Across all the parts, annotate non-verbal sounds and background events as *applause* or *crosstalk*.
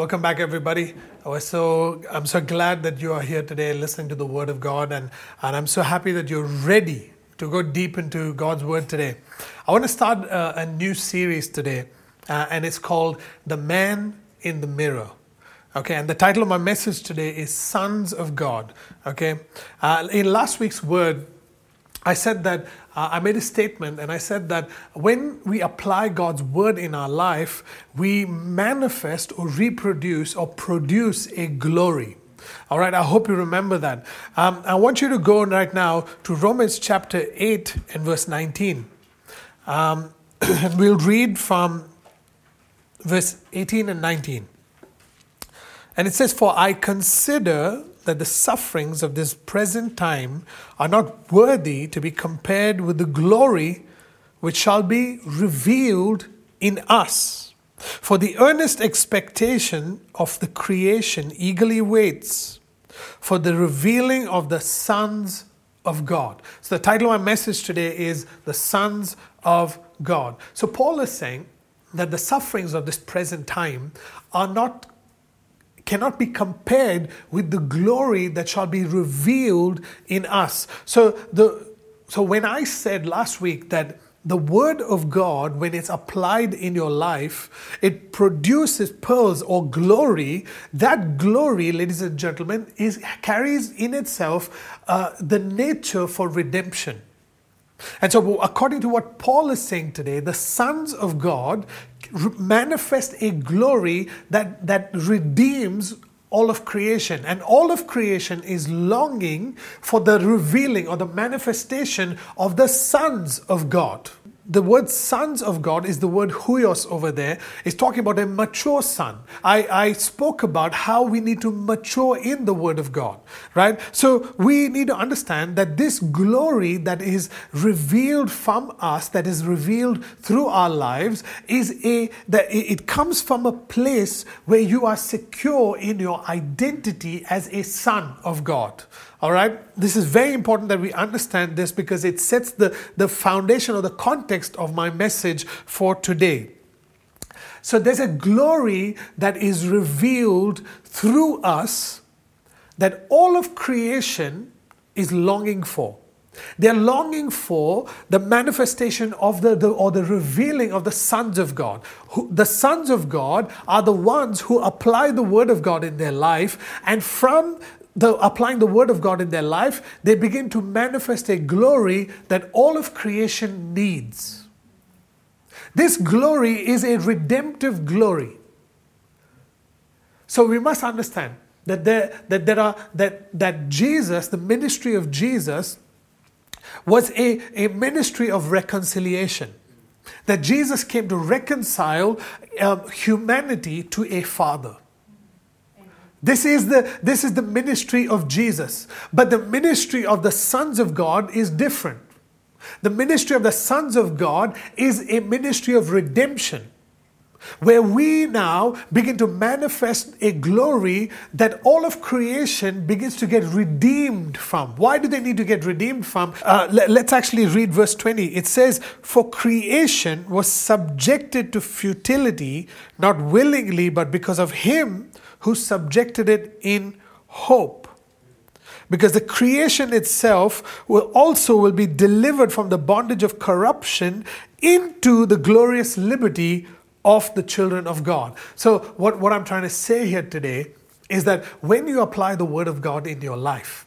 Welcome back, everybody. We're so, I'm so glad that you are here today listening to the Word of God, and, and I'm so happy that you're ready to go deep into God's Word today. I want to start uh, a new series today, uh, and it's called The Man in the Mirror. Okay, and the title of my message today is Sons of God. Okay, uh, in last week's word, I said that uh, I made a statement and I said that when we apply God's word in our life, we manifest or reproduce or produce a glory. All right, I hope you remember that. Um, I want you to go right now to Romans chapter 8 and verse 19. Um, *clears throat* and we'll read from verse 18 and 19. And it says, For I consider that the sufferings of this present time are not worthy to be compared with the glory which shall be revealed in us. For the earnest expectation of the creation eagerly waits for the revealing of the sons of God. So, the title of my message today is The Sons of God. So, Paul is saying that the sufferings of this present time are not cannot be compared with the glory that shall be revealed in us. So the so when I said last week that the word of God, when it's applied in your life, it produces pearls or glory. That glory, ladies and gentlemen, is carries in itself uh, the nature for redemption. And so, according to what Paul is saying today, the sons of God manifest a glory that, that redeems all of creation. And all of creation is longing for the revealing or the manifestation of the sons of God the word sons of God is the word huios over there. It's talking about a mature son. I, I spoke about how we need to mature in the word of God, right? So we need to understand that this glory that is revealed from us, that is revealed through our lives, is a that it comes from a place where you are secure in your identity as a son of God. All right? This is very important that we understand this because it sets the, the foundation or the context of my message for today. So there's a glory that is revealed through us that all of creation is longing for. They're longing for the manifestation of the, the, or the revealing of the sons of God. Who, the sons of God are the ones who apply the word of God in their life, and from the, applying the word of God in their life, they begin to manifest a glory that all of creation needs. This glory is a redemptive glory. So we must understand that there, that there are that, that Jesus, the ministry of Jesus, was a, a ministry of reconciliation. That Jesus came to reconcile um, humanity to a father. This is, the, this is the ministry of Jesus. But the ministry of the sons of God is different. The ministry of the sons of God is a ministry of redemption, where we now begin to manifest a glory that all of creation begins to get redeemed from. Why do they need to get redeemed from? Uh, let, let's actually read verse 20. It says, For creation was subjected to futility, not willingly, but because of him who subjected it in hope because the creation itself will also will be delivered from the bondage of corruption into the glorious liberty of the children of God. So what, what I'm trying to say here today is that when you apply the word of God in your life,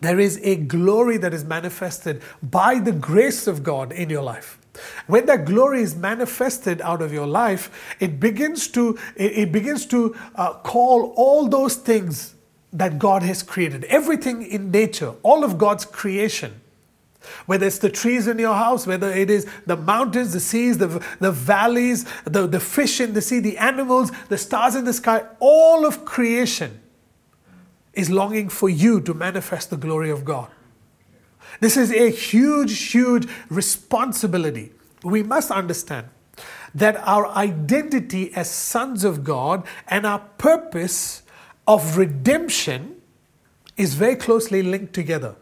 there is a glory that is manifested by the grace of God in your life. When that glory is manifested out of your life, it begins to it, begins to uh, call all those things that God has created, everything in nature, all of God's creation. Whether it's the trees in your house, whether it is the mountains, the seas, the, the valleys, the, the fish in the sea, the animals, the stars in the sky, all of creation is longing for you to manifest the glory of God. This is a huge, huge responsibility. We must understand that our identity as sons of God and our purpose of redemption is very closely linked together.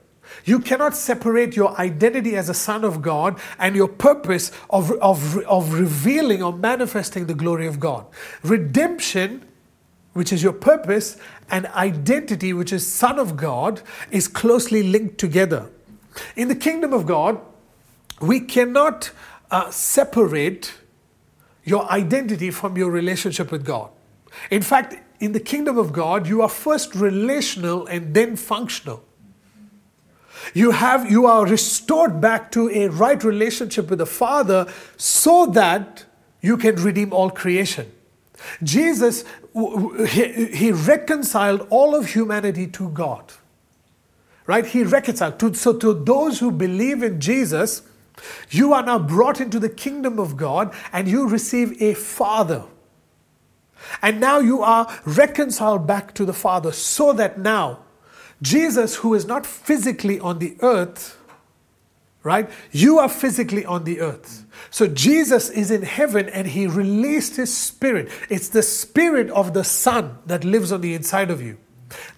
You cannot separate your identity as a son of God and your purpose of, of, of revealing or manifesting the glory of God. Redemption which is your purpose, and identity, which is Son of God, is closely linked together. In the kingdom of God, we cannot uh, separate your identity from your relationship with God. In fact, in the kingdom of God, you are first relational and then functional. You have you are restored back to a right relationship with the Father so that you can redeem all creation. Jesus he, he reconciled all of humanity to God. Right? He reconciled. To, so to those who believe in Jesus, you are now brought into the kingdom of God and you receive a father. And now you are reconciled back to the Father so that now Jesus, who is not physically on the earth, right? You are physically on the earth. So Jesus is in heaven and he released his spirit. It's the spirit of the Son that lives on the inside of you.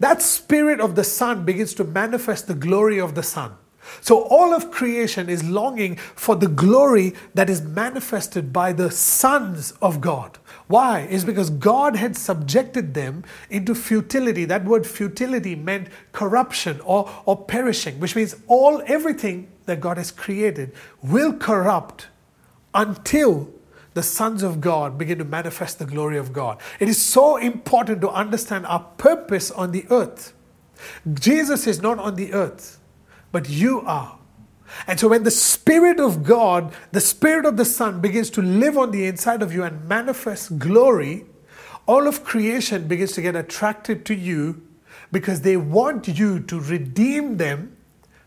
That spirit of the Son begins to manifest the glory of the Son. So all of creation is longing for the glory that is manifested by the sons of God. Why? Is because God had subjected them into futility. That word futility meant corruption or, or perishing, which means all everything that God has created will corrupt until the sons of God begin to manifest the glory of God. It is so important to understand our purpose on the earth. Jesus is not on the earth but you are. And so, when the Spirit of God, the Spirit of the Son, begins to live on the inside of you and manifest glory, all of creation begins to get attracted to you because they want you to redeem them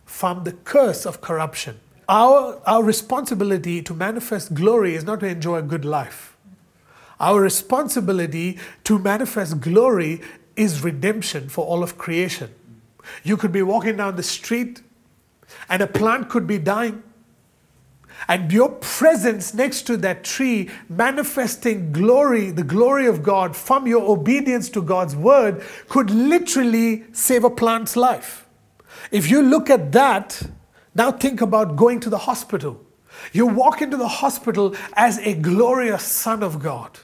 from the curse of corruption. Our, our responsibility to manifest glory is not to enjoy a good life. Our responsibility to manifest glory is redemption for all of creation. You could be walking down the street and a plant could be dying. And your presence next to that tree, manifesting glory, the glory of God from your obedience to God's word, could literally save a plant's life. If you look at that, now think about going to the hospital. You walk into the hospital as a glorious Son of God.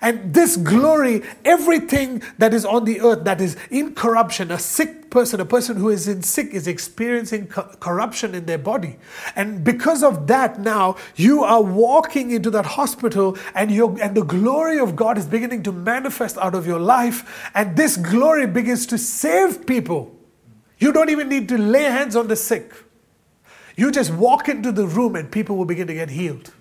And this glory, everything that is on the earth that is in corruption, a sick person, a person who is in sick is experiencing co- corruption in their body. And because of that, now you are walking into that hospital and, and the glory of God is beginning to manifest out of your life. And this glory begins to save people. You don't even need to lay hands on the sick. You just walk into the room and people will begin to get healed.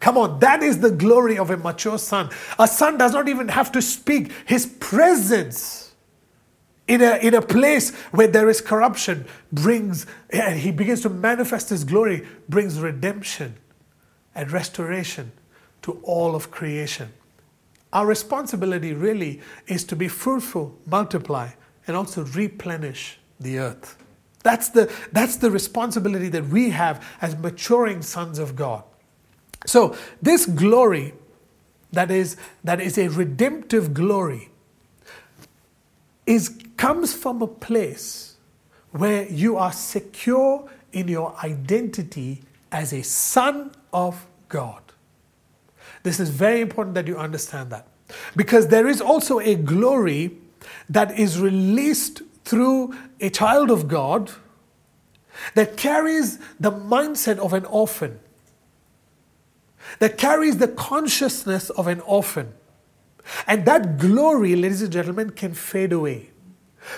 Come on, that is the glory of a mature son. A son does not even have to speak. His presence in a, in a place where there is corruption brings, and he begins to manifest his glory, brings redemption and restoration to all of creation. Our responsibility really is to be fruitful, multiply, and also replenish the earth. That's the, that's the responsibility that we have as maturing sons of God. So, this glory that is, that is a redemptive glory is, comes from a place where you are secure in your identity as a son of God. This is very important that you understand that. Because there is also a glory that is released through a child of God that carries the mindset of an orphan that carries the consciousness of an orphan. And that glory, ladies and gentlemen, can fade away.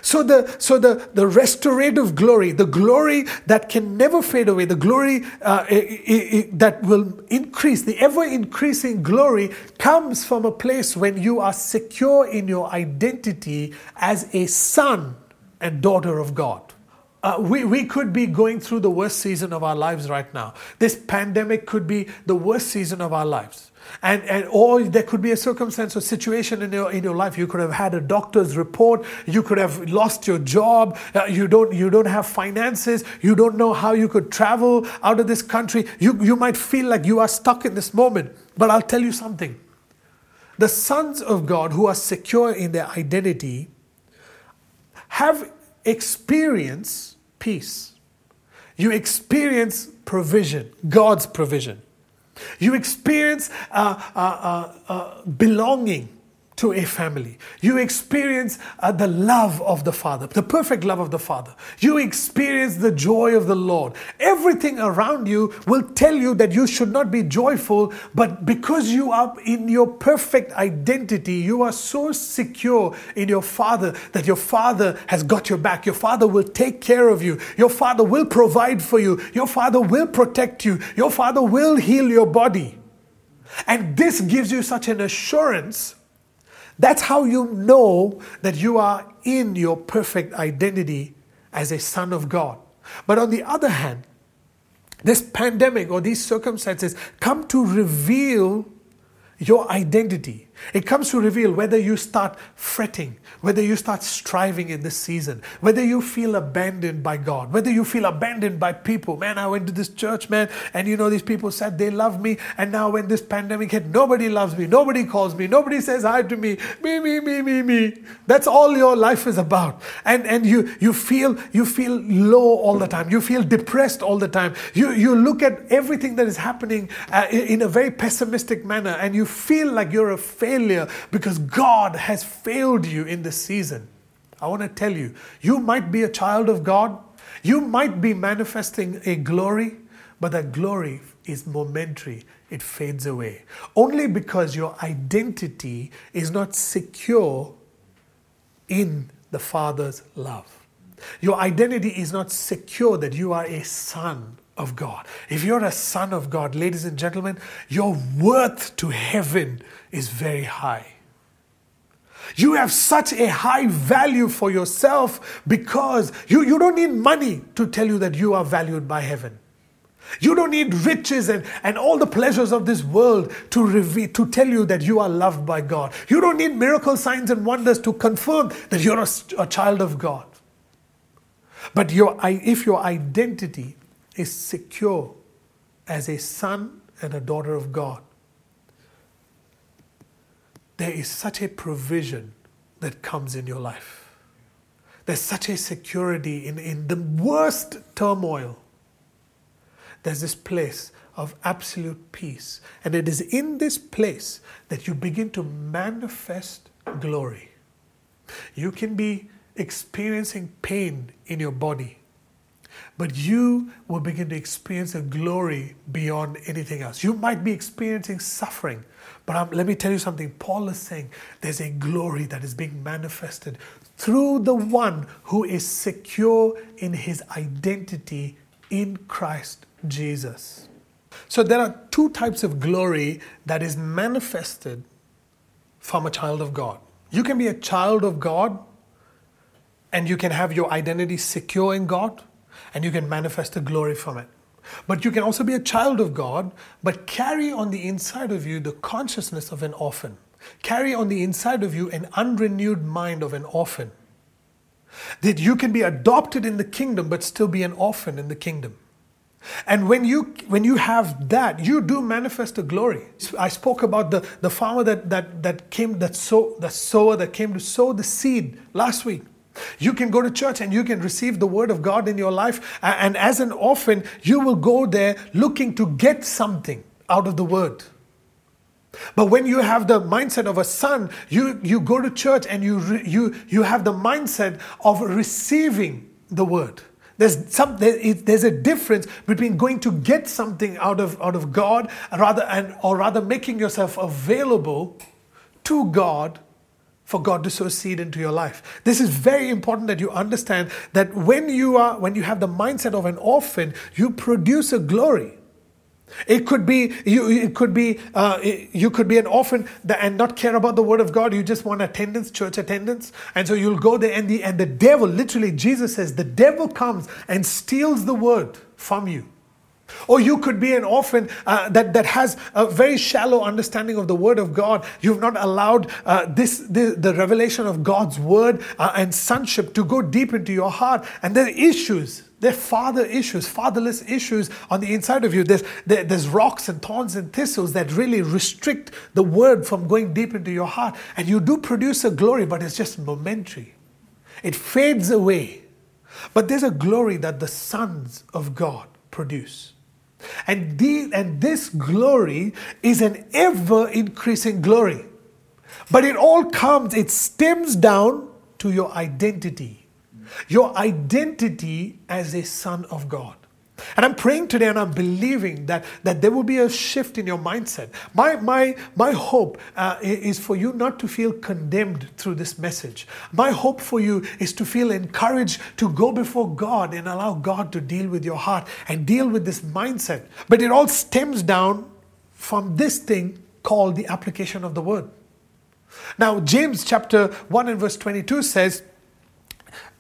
So the so the the restorative glory, the glory that can never fade away, the glory uh, that will increase, the ever increasing glory comes from a place when you are secure in your identity as a son and daughter of God. Uh, we, we could be going through the worst season of our lives right now. This pandemic could be the worst season of our lives. And, and or there could be a circumstance or situation in your, in your life. You could have had a doctor's report. You could have lost your job. Uh, you, don't, you don't have finances. You don't know how you could travel out of this country. You, you might feel like you are stuck in this moment. But I'll tell you something. The sons of God who are secure in their identity have experience peace. You experience provision, God's provision. You experience uh, uh, uh, uh, belonging to a family. You experience uh, the love of the Father, the perfect love of the Father. You experience the joy of the Lord. Everything around you will tell you that you should not be joyful, but because you are in your perfect identity, you are so secure in your Father that your Father has got your back. Your Father will take care of you. Your Father will provide for you. Your Father will protect you. Your Father will heal your body. And this gives you such an assurance that's how you know that you are in your perfect identity as a son of God. But on the other hand, this pandemic or these circumstances come to reveal your identity. It comes to reveal whether you start fretting, whether you start striving in this season, whether you feel abandoned by God, whether you feel abandoned by people. Man, I went to this church, man, and you know, these people said they love me, and now when this pandemic hit, nobody loves me, nobody calls me, nobody says hi to me, me, me, me, me, me. That's all your life is about. And and you you feel you feel low all the time. You feel depressed all the time. You you look at everything that is happening uh, in a very pessimistic manner, and you feel like you're a failure because God has failed you in this season. I want to tell you, you might be a child of God, you might be manifesting a glory, but that glory is momentary. It fades away. Only because your identity is not secure in the Father's love. Your identity is not secure that you are a son of God. If you're a son of God, ladies and gentlemen, your worth to heaven is very high. You have such a high value for yourself because you, you don't need money to tell you that you are valued by heaven. You don't need riches and, and all the pleasures of this world to, reveal, to tell you that you are loved by God. You don't need miracle signs and wonders to confirm that you're a, a child of God. But your, if your identity is secure as a son and a daughter of God, there is such a provision that comes in your life. There's such a security in, in the worst turmoil. There's this place of absolute peace. And it is in this place that you begin to manifest glory. You can be experiencing pain in your body, but you will begin to experience a glory beyond anything else. You might be experiencing suffering, but um, let me tell you something. Paul is saying there's a glory that is being manifested through the one who is secure in his identity in Christ Jesus. So there are two types of glory that is manifested from a child of God. You can be a child of God and you can have your identity secure in God and you can manifest the glory from it. But you can also be a child of God, but carry on the inside of you the consciousness of an orphan. Carry on the inside of you an unrenewed mind of an orphan. That you can be adopted in the kingdom, but still be an orphan in the kingdom. And when you when you have that, you do manifest a glory. I spoke about the, the farmer that, that, that came that sow the sower that came to sow the seed last week. You can go to church and you can receive the word of God in your life. And as an orphan, you will go there looking to get something out of the word. But when you have the mindset of a son, you, you go to church and you, you, you have the mindset of receiving the word. There's, some, there's a difference between going to get something out of, out of God rather, and, or rather making yourself available to God for God to sow seed into your life. This is very important that you understand that when you are when you have the mindset of an orphan, you produce a glory. It could be you. It could be uh, you could be an orphan that, and not care about the word of God. You just want attendance, church attendance, and so you'll go there. And the and the devil, literally, Jesus says, the devil comes and steals the word from you. Or you could be an orphan uh, that, that has a very shallow understanding of the Word of God. You've not allowed uh, this, the, the revelation of God's Word uh, and sonship to go deep into your heart. And there are issues. There are father issues, fatherless issues on the inside of you. There's, there, there's rocks and thorns and thistles that really restrict the Word from going deep into your heart. And you do produce a glory, but it's just momentary, it fades away. But there's a glory that the sons of God produce. And, the, and this glory is an ever increasing glory. But it all comes, it stems down to your identity. Your identity as a son of God. And I'm praying today and I'm believing that, that there will be a shift in your mindset. My, my, my hope uh, is for you not to feel condemned through this message. My hope for you is to feel encouraged to go before God and allow God to deal with your heart and deal with this mindset. But it all stems down from this thing called the application of the word. Now, James chapter 1 and verse 22 says,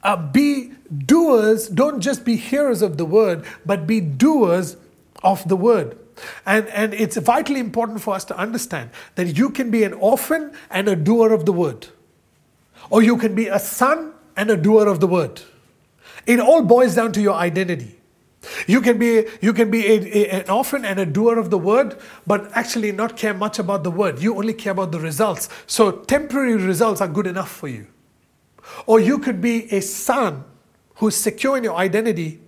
uh, be doers, don't just be hearers of the word, but be doers of the word. And, and it's vitally important for us to understand that you can be an orphan and a doer of the word, or you can be a son and a doer of the word. It all boils down to your identity. You can be, you can be a, a, an orphan and a doer of the word, but actually not care much about the word. You only care about the results. So temporary results are good enough for you. Or you could be a son who's secure in your identity,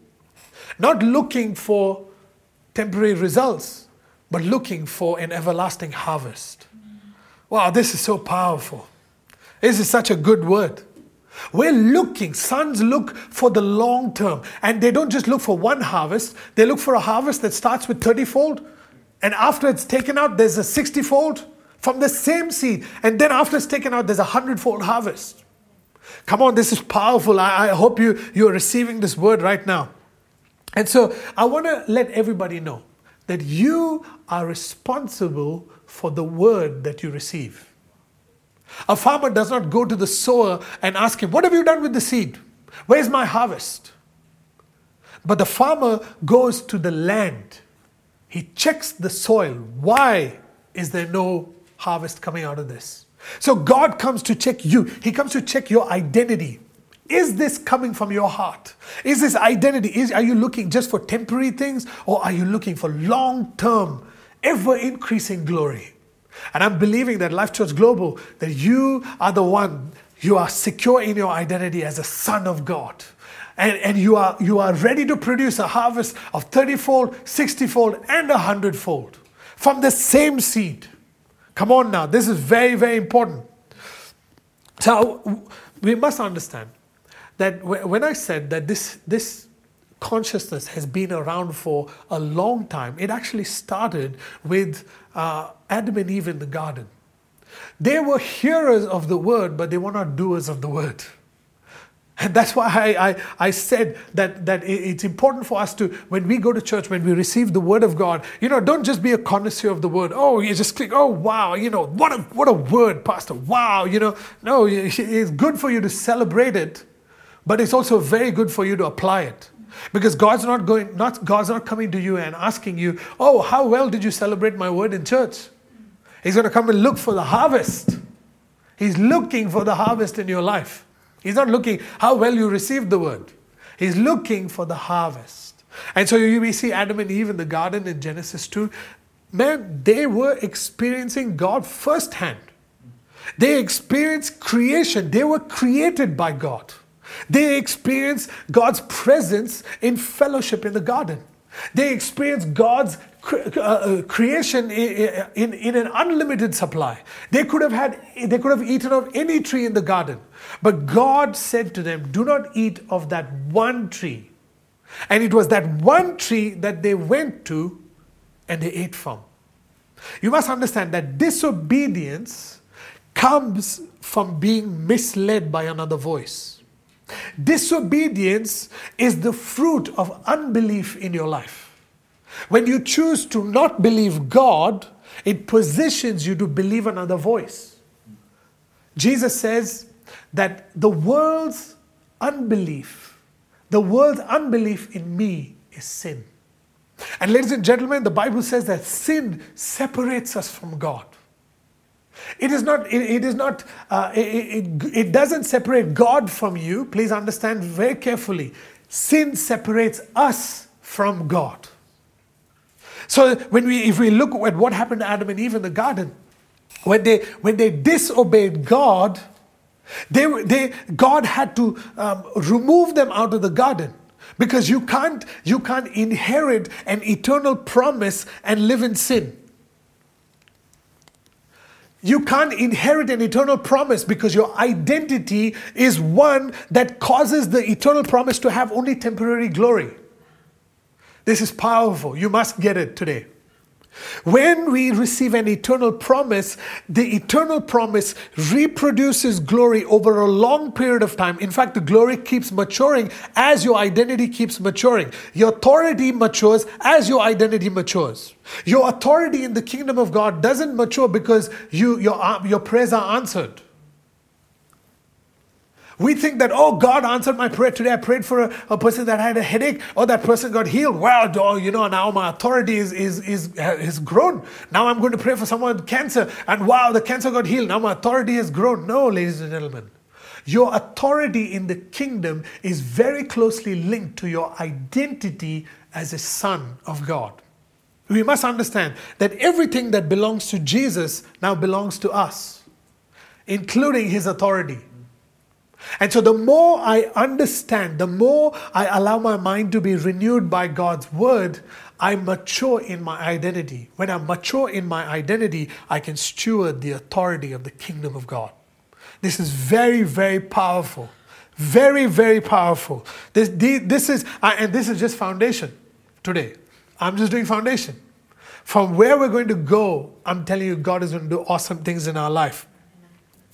not looking for temporary results, but looking for an everlasting harvest. Wow, this is so powerful. This is such a good word. We're looking, sons look for the long term. And they don't just look for one harvest, they look for a harvest that starts with 30 fold. And after it's taken out, there's a 60 fold from the same seed. And then after it's taken out, there's a 100 fold harvest. Come on, this is powerful. I, I hope you, you're receiving this word right now. And so I want to let everybody know that you are responsible for the word that you receive. A farmer does not go to the sower and ask him, What have you done with the seed? Where's my harvest? But the farmer goes to the land. He checks the soil. Why is there no harvest coming out of this? So God comes to check you, He comes to check your identity. Is this coming from your heart? Is this identity? Is, are you looking just for temporary things or are you looking for long term, ever increasing glory? And I'm believing that Life Church Global, that you are the one, you are secure in your identity as a son of God. And, and you, are, you are ready to produce a harvest of 30 fold, 60 fold, and 100 fold from the same seed. Come on now, this is very, very important. So we must understand that when I said that this, this consciousness has been around for a long time, it actually started with uh, Adam and Eve in the garden. They were hearers of the word, but they were not doers of the word. And *laughs* that's why I, I, I, said that, that it's important for us to, when we go to church, when we receive the word of God, you know, don't just be a connoisseur of the word. Oh, you just click, oh, wow, you know, what a, what a word, Pastor. Wow, you know. No, *laughs* it's good for you to celebrate it, but it's also very good for you to apply it. Because God's not going, not, God's not coming to you and asking you, oh, how well did you celebrate my word in church? He's going to come and look for the harvest. He's looking for the harvest in your life. He's not looking how well you received the word. He's looking for the harvest. And so you we see Adam and Eve in the garden in Genesis 2. Man, they were experiencing God firsthand. They experienced creation. They were created by God. They experienced God's presence in fellowship in the garden. They experienced God's uh, uh, creation in, in an unlimited supply. They could have had, they could have eaten of any tree in the garden. But God said to them, Do not eat of that one tree. And it was that one tree that they went to and they ate from. You must understand that disobedience comes from being misled by another voice. Disobedience is the fruit of unbelief in your life. When you choose to not believe God, it positions you to believe another voice. Jesus says that the world's unbelief, the world's unbelief in me is sin. And ladies and gentlemen, the Bible says that sin separates us from God. It is not, it, it is not, uh, it, it, it doesn't separate God from you. Please understand very carefully. Sin separates us from God. So when we, if we look at what happened to Adam and Eve in the garden, when they, when they disobeyed God, they, they, God had to um, remove them out of the garden because you can't, you can't inherit an eternal promise and live in sin. You can't inherit an eternal promise because your identity is one that causes the eternal promise to have only temporary glory. This is powerful. You must get it today. When we receive an eternal promise, the eternal promise reproduces glory over a long period of time. In fact, the glory keeps maturing as your identity keeps maturing. Your authority matures as your identity matures. Your authority in the kingdom of God doesn't mature because you, your, your prayers are answered. We think that, oh, God answered my prayer today. I prayed for a, a person that had a headache. Oh, that person got healed. Well, oh, you know, now my authority is, is, is, is grown. Now I'm going to pray for someone with cancer. And wow, the cancer got healed. Now my authority has grown. No, ladies and gentlemen. Your authority in the kingdom is very closely linked to your identity as a son of God. We must understand that everything that belongs to Jesus now belongs to us, including his authority. And so, the more I understand, the more I allow my mind to be renewed by God's word, I mature in my identity. When I mature in my identity, I can steward the authority of the kingdom of God. This is very, very powerful. Very, very powerful. This, this is, and this is just foundation today. I'm just doing foundation. From where we're going to go, I'm telling you, God is going to do awesome things in our life.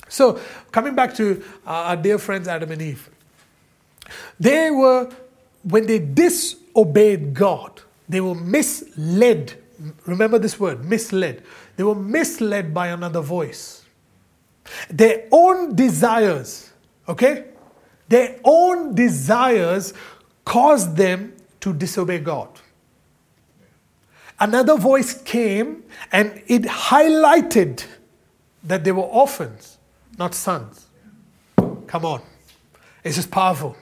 So, coming back to our dear friends Adam and Eve, they were, when they disobeyed God, they were misled. Remember this word, misled. They were misled by another voice. Their own desires, okay? Their own desires caused them to disobey God. Another voice came and it highlighted that they were orphans not sons. Come on. It's just powerful.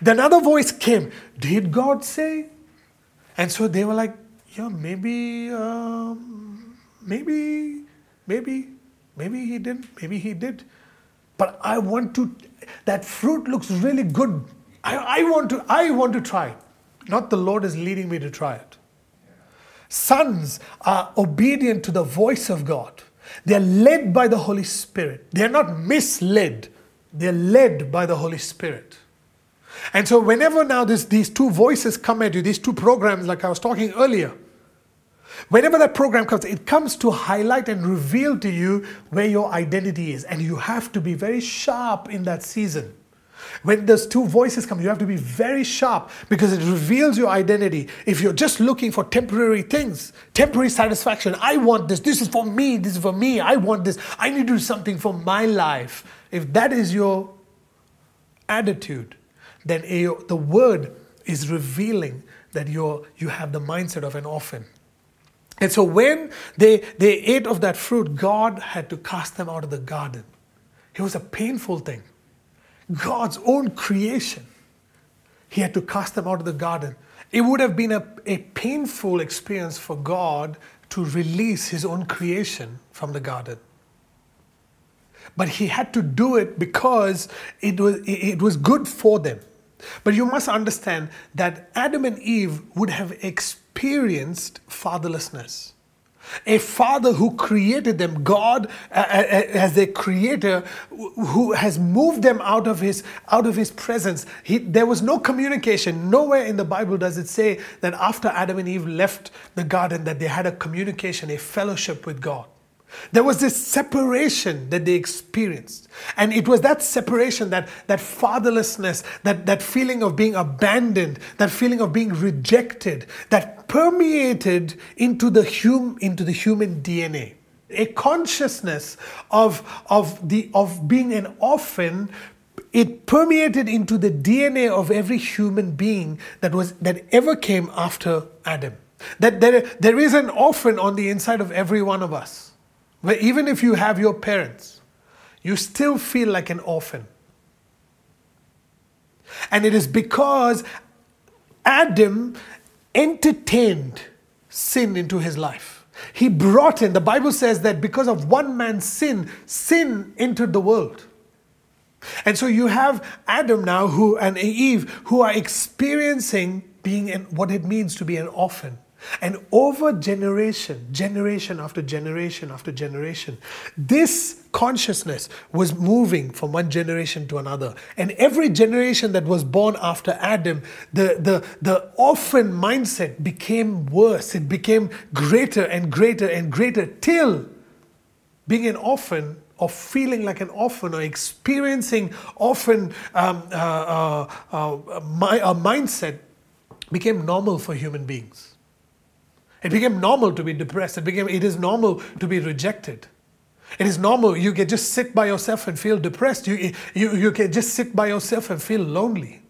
Then another voice came. Did God say? And so they were like, yeah, maybe, um, maybe, maybe, maybe he didn't, maybe he did. But I want to, that fruit looks really good. I, I want to, I want to try it. Not the Lord is leading me to try it. Sons are obedient to the voice of God. They're led by the Holy Spirit. They're not misled, they're led by the Holy Spirit. And so, whenever now this, these two voices come at you, these two programs, like I was talking earlier, whenever that program comes, it comes to highlight and reveal to you where your identity is. And you have to be very sharp in that season. When those two voices come, you have to be very sharp because it reveals your identity. If you're just looking for temporary things, temporary satisfaction, I want this, this is for me, this is for me, I want this, I need to do something for my life. If that is your attitude, then the word is revealing that you're, you have the mindset of an orphan. And so when they, they ate of that fruit, God had to cast them out of the garden. It was a painful thing. God's own creation. He had to cast them out of the garden. It would have been a, a painful experience for God to release his own creation from the garden. But he had to do it because it was, it was good for them. But you must understand that Adam and Eve would have experienced fatherlessness a father who created them, God uh, uh, uh, as their creator, who has moved them out of his out of his presence. He, there was no communication. Nowhere in the Bible does it say that after Adam and Eve left the garden that they had a communication, a fellowship with God. There was this separation that they experienced. And it was that separation, that, that fatherlessness, that, that feeling of being abandoned, that feeling of being rejected, that permeated into the, hum, into the human DNA. A consciousness of, of, the, of being an orphan it permeated into the DNA of every human being that was that ever came after Adam. That there, there is an orphan on the inside of every one of us. Where even if you have your parents, you still feel like an orphan. And it is because Adam entertained sin into his life. He brought in, the Bible says that because of one man's sin, sin entered the world. And so you have Adam now who and Eve who are experiencing being in what it means to be an orphan. And over generation, generation after generation after generation, this consciousness was moving from one generation to another. And every generation that was born after Adam, the, the, the orphan mindset became worse. It became greater and greater and greater till being an orphan or feeling like an orphan or experiencing orphan um, uh, uh, uh, my, a mindset became normal for human beings. It became normal to be depressed. It became it is normal to be rejected. It is normal. You can just sit by yourself and feel depressed. You, you, you can just sit by yourself and feel lonely.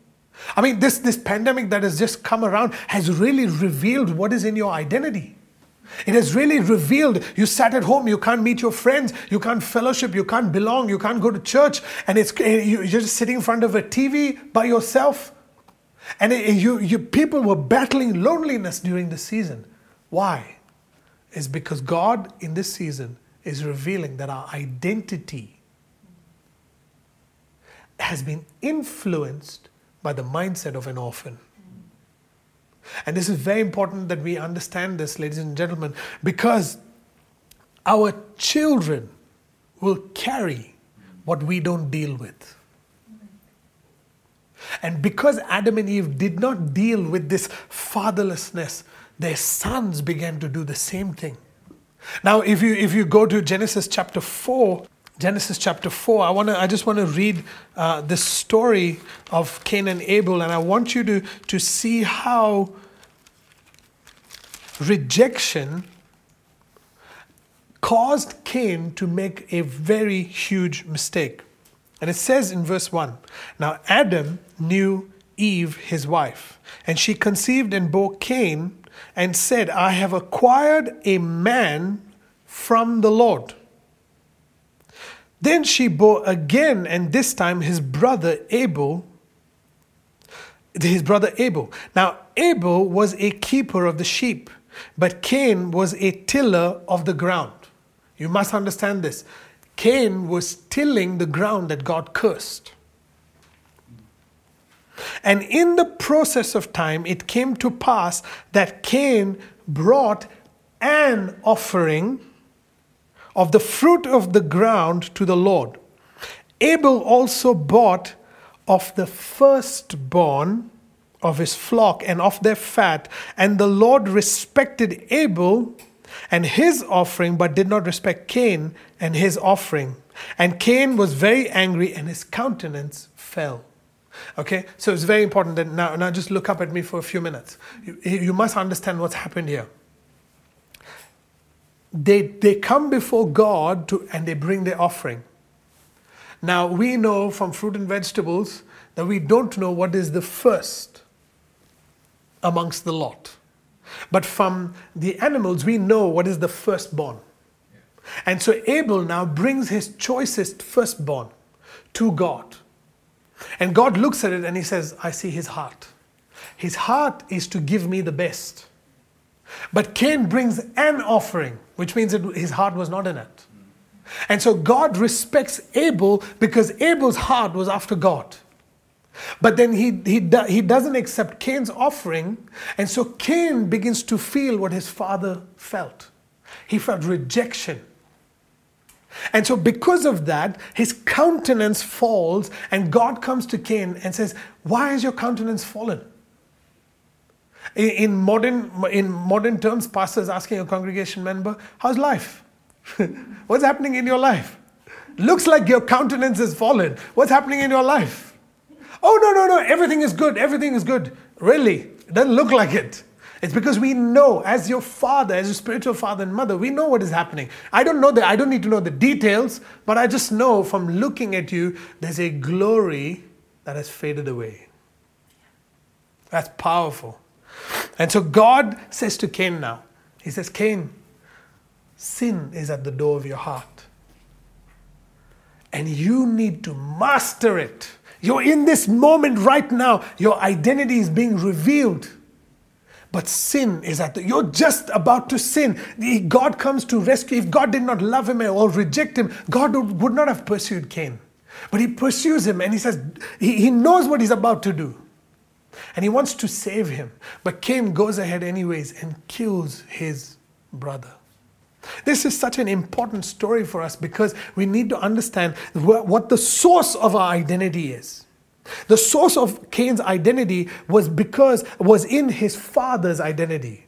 I mean, this, this pandemic that has just come around has really revealed what is in your identity. It has really revealed you sat at home, you can't meet your friends, you can't fellowship, you can't belong, you can't go to church, and it's, eh, you're just sitting in front of a TV by yourself. And it, you, you, people were battling loneliness during the season. Why? Is because God in this season is revealing that our identity has been influenced by the mindset of an orphan. And this is very important that we understand this, ladies and gentlemen, because our children will carry what we don't deal with. And because Adam and Eve did not deal with this fatherlessness, their sons began to do the same thing. Now, if you if you go to Genesis chapter four, Genesis chapter four, I want to I just want to read uh, the story of Cain and Abel, and I want you to to see how rejection caused Cain to make a very huge mistake. And it says in verse 1 Now Adam knew Eve, his wife, and she conceived and bore Cain and said, I have acquired a man from the Lord. Then she bore again, and this time his brother Abel. His brother Abel. Now, Abel was a keeper of the sheep, but Cain was a tiller of the ground. You must understand this. Cain was tilling the ground that God cursed. And in the process of time, it came to pass that Cain brought an offering of the fruit of the ground to the Lord. Abel also bought of the firstborn of his flock and of their fat, and the Lord respected Abel and his offering, but did not respect Cain and his offering. And Cain was very angry, and his countenance fell. Okay, so it's very important that now, now just look up at me for a few minutes. You, you must understand what's happened here. They, they come before God to, and they bring their offering. Now, we know from fruit and vegetables that we don't know what is the first amongst the lot. But from the animals, we know what is the firstborn. And so Abel now brings his choicest firstborn to God. And God looks at it and He says, I see his heart. His heart is to give me the best. But Cain brings an offering, which means that his heart was not in it. And so God respects Abel because Abel's heart was after God. But then he, he, he doesn't accept Cain's offering, and so Cain begins to feel what his father felt. He felt rejection. And so, because of that, his countenance falls, and God comes to Cain and says, Why has your countenance fallen? In modern, in modern terms, pastors asking a congregation member, How's life? *laughs* What's happening in your life? Looks like your countenance has fallen. What's happening in your life? Oh, no, no, no, everything is good. Everything is good. Really? Doesn't look like it. It's because we know, as your father, as your spiritual father and mother, we know what is happening. I don't know that, I don't need to know the details, but I just know from looking at you, there's a glory that has faded away. That's powerful. And so God says to Cain now, He says, Cain, sin is at the door of your heart. And you need to master it. You're in this moment right now, your identity is being revealed. But sin is at the, you're just about to sin. God comes to rescue. If God did not love him or reject him, God would not have pursued Cain. But he pursues him and he says, he, he knows what he's about to do. and he wants to save him. But Cain goes ahead, anyways, and kills his brother. This is such an important story for us because we need to understand what the source of our identity is. The source of Cain's identity was because was in his father's identity.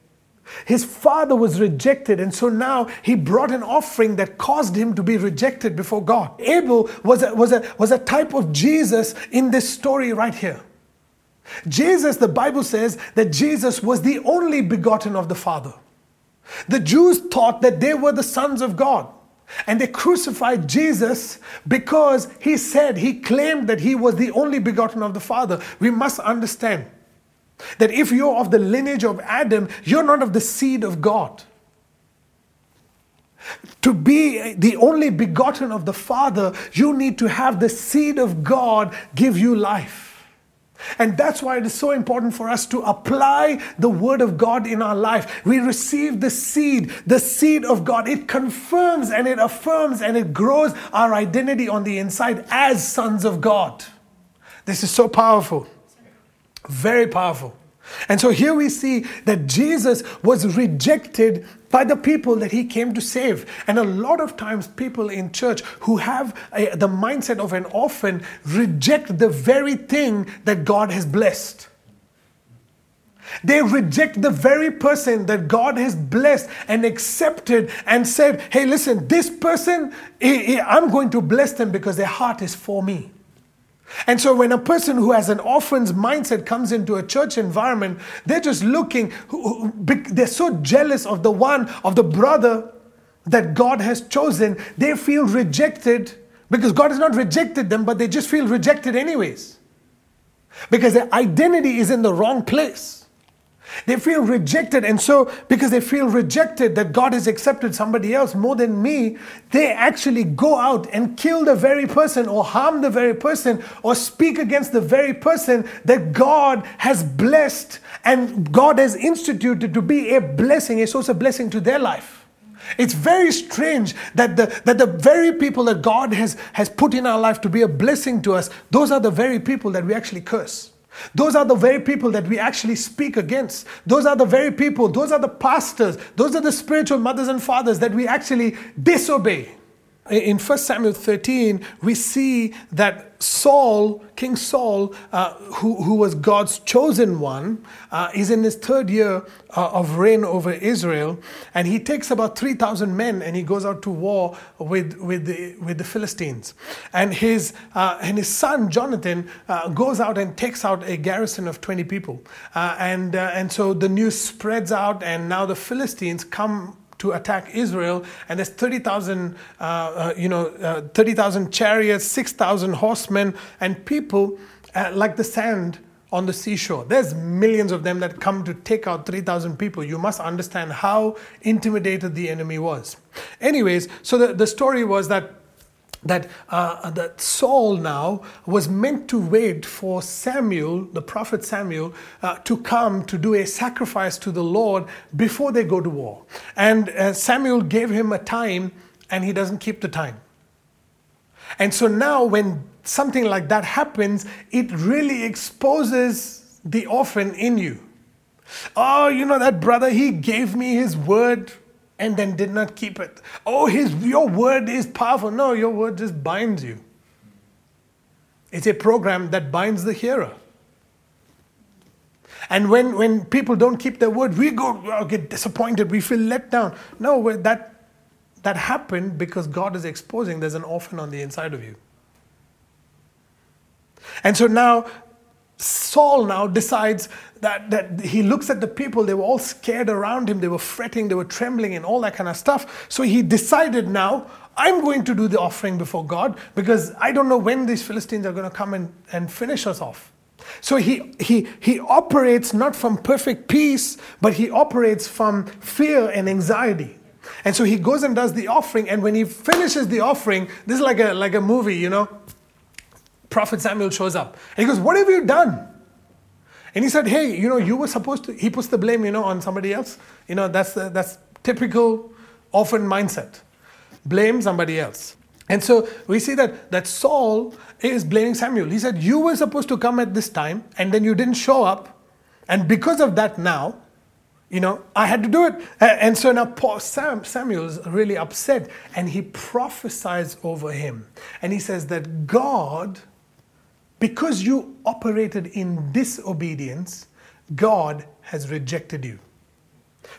His father was rejected, and so now he brought an offering that caused him to be rejected before God. Abel was a, was a, was a type of Jesus in this story right here. Jesus, the Bible says that Jesus was the only begotten of the Father. The Jews thought that they were the sons of God. And they crucified Jesus because he said, he claimed that he was the only begotten of the Father. We must understand that if you're of the lineage of Adam, you're not of the seed of God. To be the only begotten of the Father, you need to have the seed of God give you life. And that's why it is so important for us to apply the Word of God in our life. We receive the seed, the seed of God. It confirms and it affirms and it grows our identity on the inside as sons of God. This is so powerful. Very powerful. And so here we see that Jesus was rejected by the people that he came to save. And a lot of times, people in church who have a, the mindset of an orphan reject the very thing that God has blessed. They reject the very person that God has blessed and accepted and said, Hey, listen, this person, I'm going to bless them because their heart is for me. And so when a person who has an orphan's mindset comes into a church environment, they're just looking, they're so jealous of the one, of the brother that God has chosen. They feel rejected because God has not rejected them, but they just feel rejected anyways. Because their identity is in the wrong place. They feel rejected, and so because they feel rejected that God has accepted somebody else more than me, they actually go out and kill the very person, or harm the very person, or speak against the very person that God has blessed and God has instituted to be a blessing, a source of blessing to their life. It's very strange that the, that the very people that God has, has put in our life to be a blessing to us, those are the very people that we actually curse. Those are the very people that we actually speak against. Those are the very people, those are the pastors, those are the spiritual mothers and fathers that we actually disobey. In 1 Samuel 13, we see that Saul, King Saul, uh, who, who was God's chosen one, uh, is in his third year uh, of reign over Israel. And he takes about 3,000 men and he goes out to war with, with, the, with the Philistines. And his, uh, and his son, Jonathan, uh, goes out and takes out a garrison of 20 people. Uh, and, and so the news spreads out, and now the Philistines come to attack Israel, and there's 30,000, uh, uh, you know, uh, 30,000 chariots, 6,000 horsemen, and people uh, like the sand on the seashore. There's millions of them that come to take out 3,000 people. You must understand how intimidated the enemy was. Anyways, so the, the story was that that, uh, that Saul now was meant to wait for Samuel, the prophet Samuel, uh, to come to do a sacrifice to the Lord before they go to war. And uh, Samuel gave him a time, and he doesn't keep the time. And so now, when something like that happens, it really exposes the orphan in you. Oh, you know, that brother, he gave me his word and then did not keep it. Oh, his, your word is powerful. No, your word just binds you. It's a program that binds the hearer. And when, when people don't keep their word, we go get disappointed, we feel let down. No, that, that happened because God is exposing there's an orphan on the inside of you. And so now Saul now decides that, that he looks at the people, they were all scared around him, they were fretting, they were trembling, and all that kind of stuff. So he decided now, I'm going to do the offering before God because I don't know when these Philistines are going to come and, and finish us off. So he, he, he operates not from perfect peace, but he operates from fear and anxiety. And so he goes and does the offering, and when he finishes the offering, this is like a, like a movie, you know. Prophet Samuel shows up. And he goes, What have you done? And he said, Hey, you know, you were supposed to, he puts the blame, you know, on somebody else. You know, that's, that's typical often mindset. Blame somebody else. And so we see that, that Saul is blaming Samuel. He said, You were supposed to come at this time, and then you didn't show up. And because of that, now, you know, I had to do it. And so now Paul, Sam, Samuel's really upset and he prophesies over him. And he says that God, because you operated in disobedience, God has rejected you.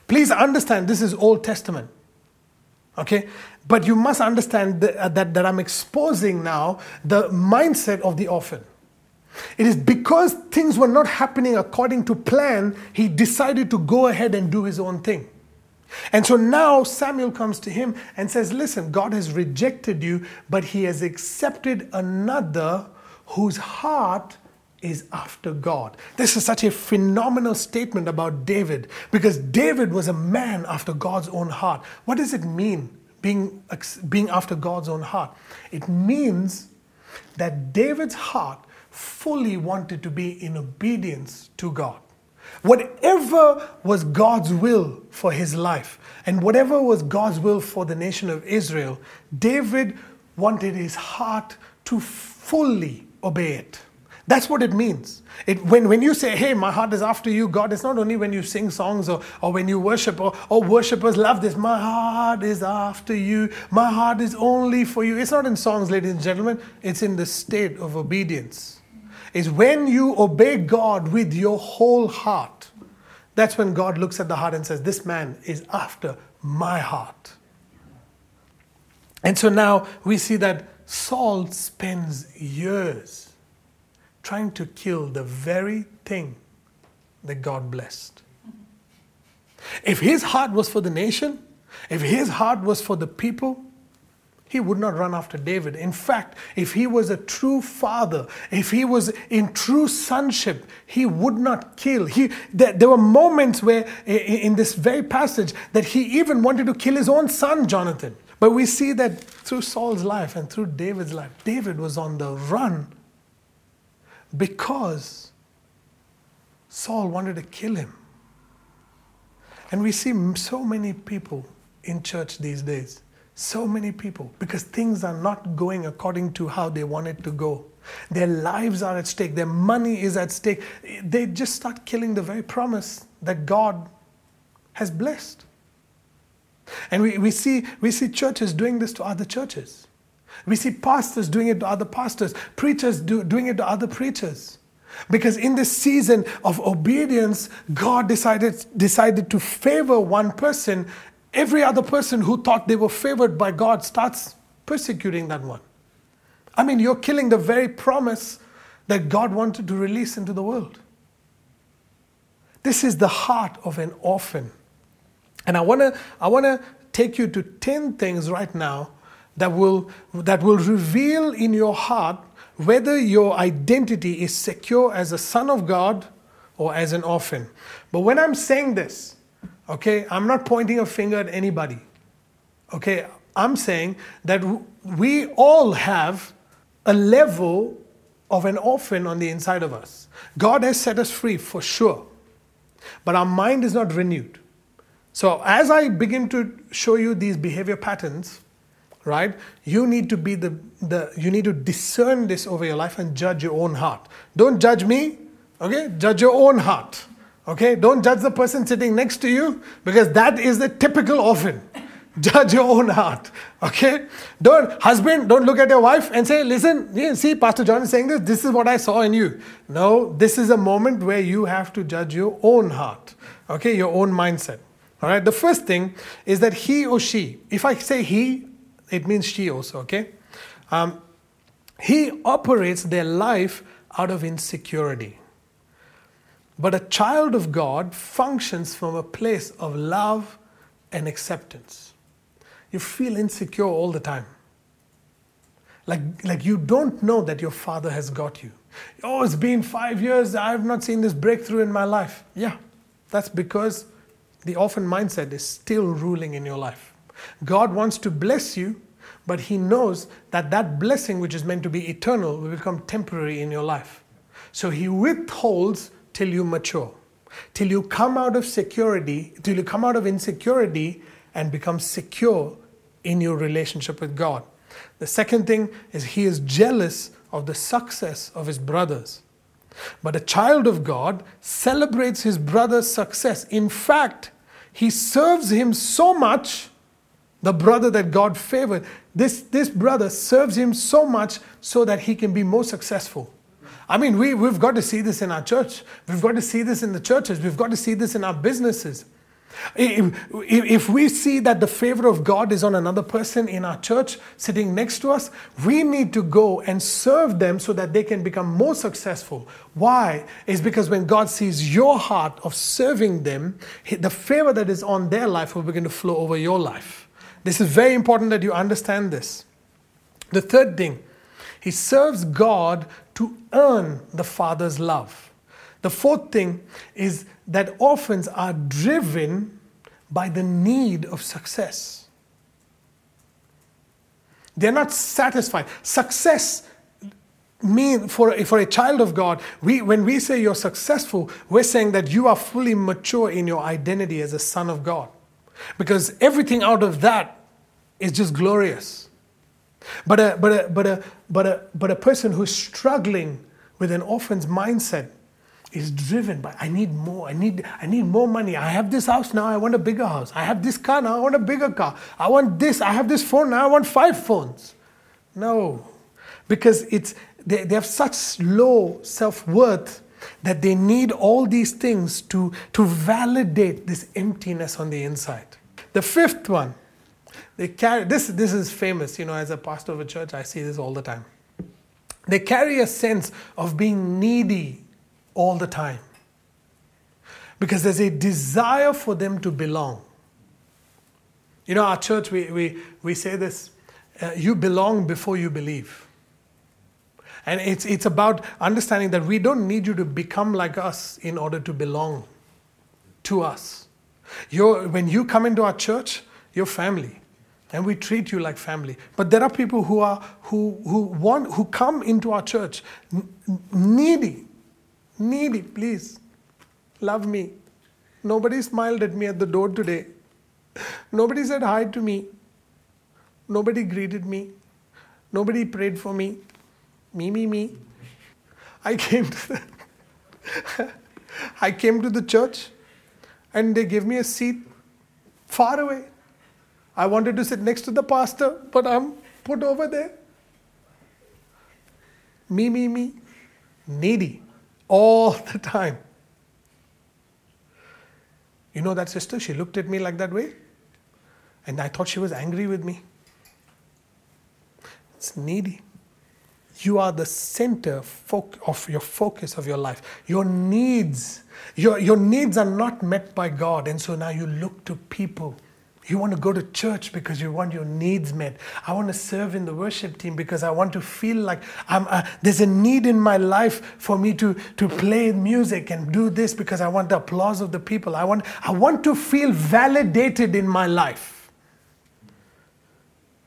Please understand this is Old Testament. Okay? But you must understand that, uh, that, that I'm exposing now the mindset of the orphan. It is because things were not happening according to plan, he decided to go ahead and do his own thing. And so now Samuel comes to him and says, Listen, God has rejected you, but he has accepted another whose heart is after God. This is such a phenomenal statement about David because David was a man after God's own heart. What does it mean, being, being after God's own heart? It means that David's heart fully wanted to be in obedience to God. Whatever was God's will for his life, and whatever was God's will for the nation of Israel, David wanted his heart to fully obey it. That's what it means. It, when, when you say, hey, my heart is after you, God, it's not only when you sing songs or, or when you worship, or, or worshipers love this, my heart is after you, my heart is only for you. It's not in songs, ladies and gentlemen, it's in the state of obedience. It's when you obey God with your whole heart. That's when God looks at the heart and says, This man is after my heart. And so now we see that Saul spends years trying to kill the very thing that God blessed. If his heart was for the nation, if his heart was for the people, he would not run after David. In fact, if he was a true father, if he was in true sonship, he would not kill. He, there, there were moments where, in this very passage, that he even wanted to kill his own son, Jonathan. But we see that through Saul's life and through David's life, David was on the run because Saul wanted to kill him. And we see so many people in church these days. So many people, because things are not going according to how they want it to go. Their lives are at stake, their money is at stake. They just start killing the very promise that God has blessed. And we, we, see, we see churches doing this to other churches. We see pastors doing it to other pastors, preachers do, doing it to other preachers. Because in this season of obedience, God decided, decided to favor one person. Every other person who thought they were favored by God starts persecuting that one. I mean, you're killing the very promise that God wanted to release into the world. This is the heart of an orphan. And I want to I want to take you to 10 things right now that will, that will reveal in your heart whether your identity is secure as a son of God or as an orphan. But when I'm saying this, okay, I'm not pointing a finger at anybody. Okay, I'm saying that we all have a level of an orphan on the inside of us. God has set us free for sure, but our mind is not renewed. So, as I begin to show you these behavior patterns, right you need to be the, the you need to discern this over your life and judge your own heart. Don't judge me okay? Judge your own heart okay? Don't judge the person sitting next to you because that is the typical orphan. *laughs* Judge your own heart okay? Don't husband don't look at your wife and say listen yeah, see pastor john is saying this this is what i saw in you. No this is a moment where you have to judge your own heart okay? Your own mindset all right the first thing is that he or she if i say he it means she also, okay? Um, he operates their life out of insecurity. But a child of God functions from a place of love and acceptance. You feel insecure all the time. Like, like you don't know that your father has got you. Oh, it's been five years, I have not seen this breakthrough in my life. Yeah, that's because the orphan mindset is still ruling in your life. God wants to bless you, but He knows that that blessing, which is meant to be eternal, will become temporary in your life. So He withholds till you mature, till you come out of security, till you come out of insecurity and become secure in your relationship with God. The second thing is He is jealous of the success of His brothers. But a child of God celebrates his brother's success. In fact, he serves him so much, the brother that God favored, this, this brother serves him so much so that he can be more successful. I mean, we, we've got to see this in our church. We've got to see this in the churches. We've got to see this in our businesses. If, we see that the favor of God is on another person in our church sitting next to us, we need to go and serve them so that they can become more successful. Why? Is because when God sees your heart of serving them, the favor that is on their life will begin to flow over your life. This is very important that you understand this. The third thing, he serves God to earn the Father's love. The fourth thing is that orphans are driven by the need of success. They're not satisfied. Success mean for, for a child of God, we, when we say you're successful, we're saying that you are fully mature in your identity as a son of God. Because everything out of that is just glorious. But a, but a, but a, but a, but a person who's struggling with an orphan's mindset is driven by I need more. I need I need more money. I have this house now. I want a bigger house. I have this car now. I want a bigger car. I want this. I have this phone now. I want five phones. No, because it's they, they have such low self worth that they need all these things to to validate this emptiness on the inside. The fifth one, they carry this. This is famous. You know, as a pastor of a church, I see this all the time. They carry a sense of being needy all the time. Because there's a desire for them to belong. You know, our church, we, we, we say this uh, you belong before you believe. And it's, it's about understanding that we don't need you to become like us in order to belong to us. You're, when you come into our church, you're family and we treat you like family. But there are people who are who who want who come into our church needy, needy. Please, love me. Nobody smiled at me at the door today. Nobody said hi to me. Nobody greeted me. Nobody prayed for me. Me, me, me. I came to the *laughs* I came to the church and they gave me a seat far away. I wanted to sit next to the pastor, but I'm put over there. Me, me, me. Needy. All *laughs* the time. You know that sister? She looked at me like that way. And I thought she was angry with me. It's needy. You are the center of your focus of your life. Your needs, your, your needs are not met by God. And so now you look to people you want to go to church because you want your needs met. I want to serve in the worship team because I want to feel like uh, there's a need in my life for me to, to play music and do this because I want the applause of the people. I want, I want to feel validated in my life.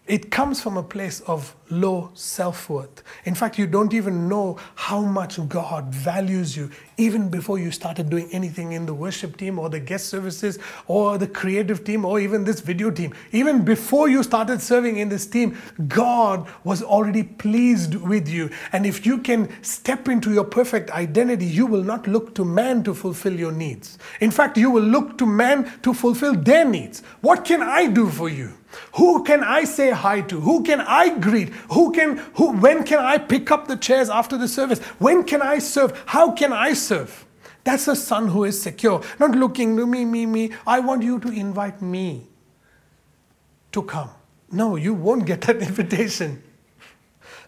It comes from a place of low self worth. In fact, you don't even know how much God values you even before you started doing anything in the worship team or the guest services or the creative team or even this video team. Even before you started serving in this team, God was already pleased with you. And if you can step into your perfect identity, you will not look to man to fulfill your needs. In fact, you will look to man to fulfill their needs. What can I do for you? Who can I say hi to? Who can I greet? Who can who when can I pick up the chairs after the service? When can I serve? How can I serve? That's a son who is secure, not looking to me, me, me. I want you to invite me to come. No, you won't get that *laughs* invitation.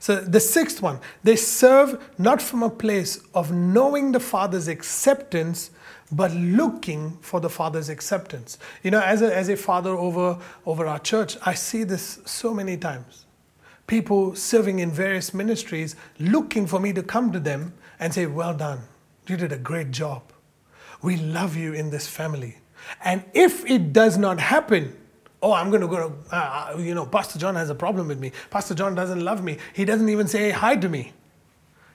So the sixth one, they serve not from a place of knowing the Father's acceptance, but looking for the Father's acceptance. You know, as a, as a father over, over our church, I see this so many times. People serving in various ministries looking for me to come to them and say, Well done, you did a great job. We love you in this family. And if it does not happen, oh, I'm going to go to, uh, you know, Pastor John has a problem with me. Pastor John doesn't love me. He doesn't even say hi to me.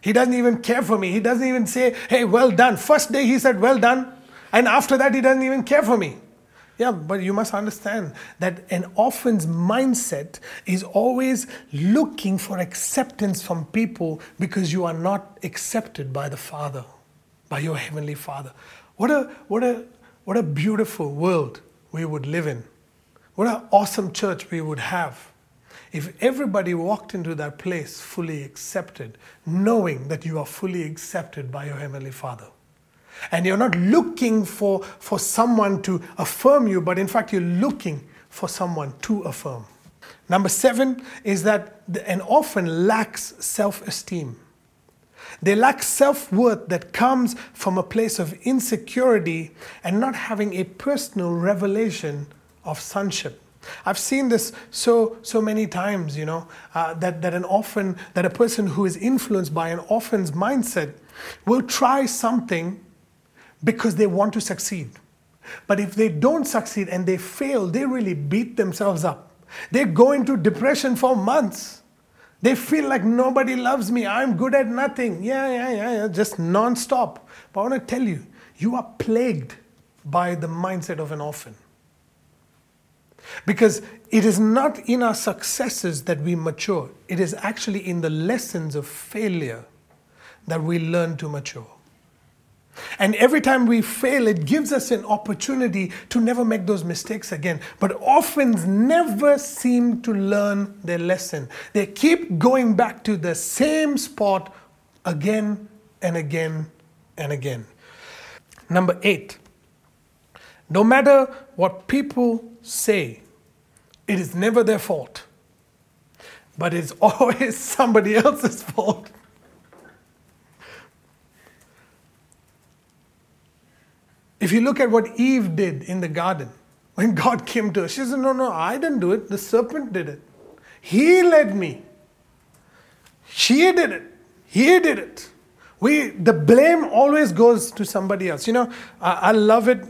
He doesn't even care for me. He doesn't even say, hey, well done. First day he said, well done. And after that, he doesn't even care for me. Yeah, but you must understand that an orphan's mindset is always looking for acceptance from people because you are not accepted by the Father, by your Heavenly Father. What a, what a, what a beautiful world we would live in. What an awesome church we would have if everybody walked into that place fully accepted, knowing that you are fully accepted by your Heavenly Father. And you're not looking for, for someone to affirm you, but in fact, you're looking for someone to affirm. Number seven is that an orphan lacks self esteem. They lack self worth that comes from a place of insecurity and not having a personal revelation of sonship. I've seen this so so many times, you know, uh, that that an orphan, that a person who is influenced by an orphan's mindset will try something because they want to succeed. But if they don't succeed and they fail, they really beat themselves up. They go into depression for months. They feel like nobody loves me. I'm good at nothing. Yeah, yeah, yeah, yeah. just non-stop. But I want to tell you, you are plagued by the mindset of an orphan. Because it is not in our successes that we mature, it is actually in the lessons of failure that we learn to mature. And every time we fail, it gives us an opportunity to never make those mistakes again. But orphans never seem to learn their lesson. They keep going back to the same spot again and again and again. Number eight, no matter what people say, it is never their fault, but it's *laughs* always somebody else's fault. If you look at what Eve did in the garden, when God came to her, she said, No, no, I didn't do it. The serpent did it. He led me. She did it. He did it. We, the blame always goes to somebody else. You know, I, I love it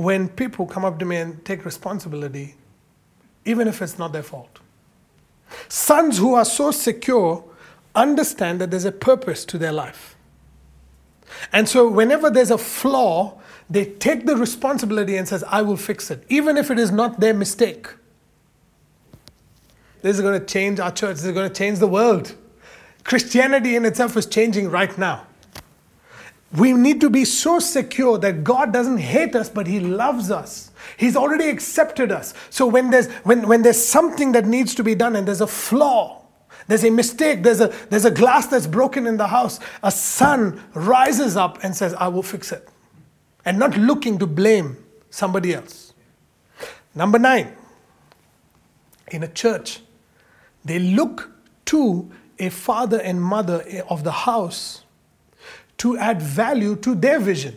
when people come up to me and take responsibility, even if it's not their fault. Sons who are so secure understand that there's a purpose to their life. And so whenever there's a flaw, they take the responsibility and says, I will fix it, even if it is not their mistake. This is going to change our church. This is going to change the world. Christianity in itself is changing right now. We need to be so secure that God doesn't hate us, but He loves us. He's already accepted us. So when there's when, when there's something that needs to be done and there's a flaw, there's a mistake, there's a there's a glass that's broken in the house, a son rises up and says, I will fix it. And not looking to blame somebody else. Number nine, in a church, they look to a father and mother of the house to add value to their vision.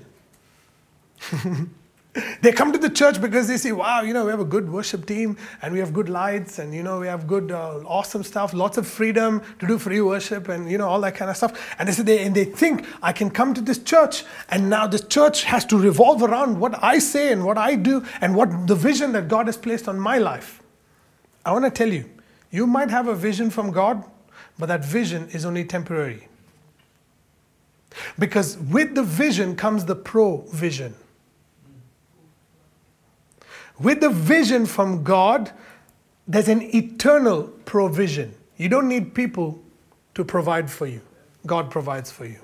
*laughs* they come to the church because they say, wow, you know, we have a good worship team and we have good lights and, you know, we have good, uh, awesome stuff, lots of freedom to do free worship and, you know, all that kind of stuff. And they say, they, and they think, I can come to this church and now this church has to revolve around what I say and what I do and what the vision that God has placed on my life. I want to tell you, you might have a vision from God, but that vision is only temporary. Because with the vision comes the provision. With the vision from God, there's an eternal provision. You don't need people to provide for you, God provides for you.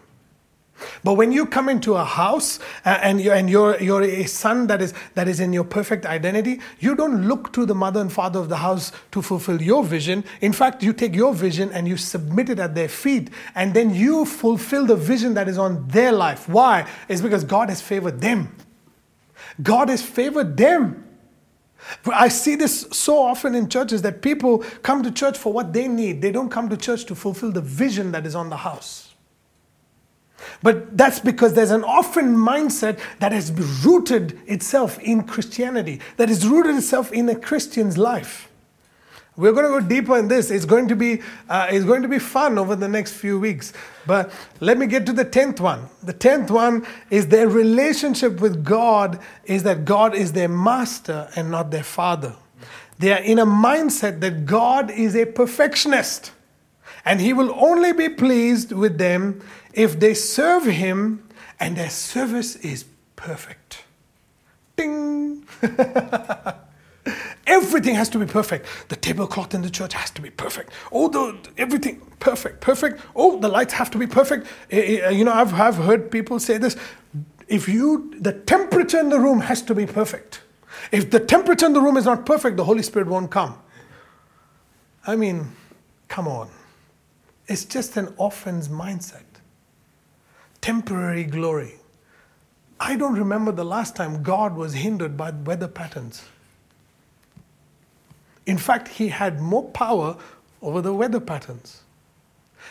But when you come into a house uh, and you're, and you're, you're a son that is, that is in your perfect identity, you don't look to the mother and father of the house to fulfill your vision. In fact, you take your vision and you submit it at their feet, and then you fulfill the vision that is on their life. Why? It's because God has favored them. God has favored them. I see this so often in churches that people come to church for what they need. They don't come to church to fulfill the vision that is on the house. But that's because there's an orphan mindset that has rooted itself in Christianity, that is rooted itself in a Christian's life. We're going to go deeper in this. It's going to be, uh, it's going to be fun over the next few weeks. But let me get to the tenth one. The tenth one is their relationship with God is that God is their master and not their father. They are in a mindset that God is a perfectionist and He will only be pleased with them if they serve Him and their service is perfect. Ding! *laughs* Everything has to be perfect. The tablecloth in the church has to be perfect. Oh, the everything perfect, perfect. Oh, the lights have to be perfect. Eh, You know, I've, I've heard people say this. If you, the temperature in the room has to be perfect. If the temperature in the room is not perfect, the Holy Spirit won't come. I mean, come on. It's just an offense mindset. Temporary glory. I don't remember the last time God was hindered by weather patterns. In fact, he had more power over the weather patterns.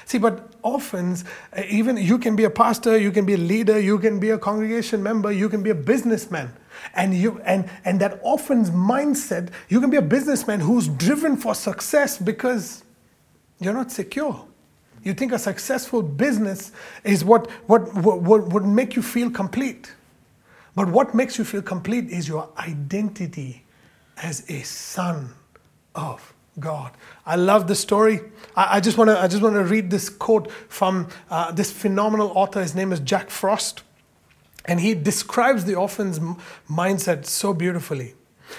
See, but often, uh, even you can be a pastor, you can be a leader, you can be a congregation member, you can be a businessman. And, you, and, and that often's mindset, you can be a businessman who's driven for success because you're not secure. You think a successful business is what, what, what, what would make you feel complete. But what makes you feel complete is your identity as a son of God. I love the story. I, I just want to I just want to read this quote from uh, this phenomenal author. His name is Jack Frost, and he describes the orphan's m- mindset so beautifully.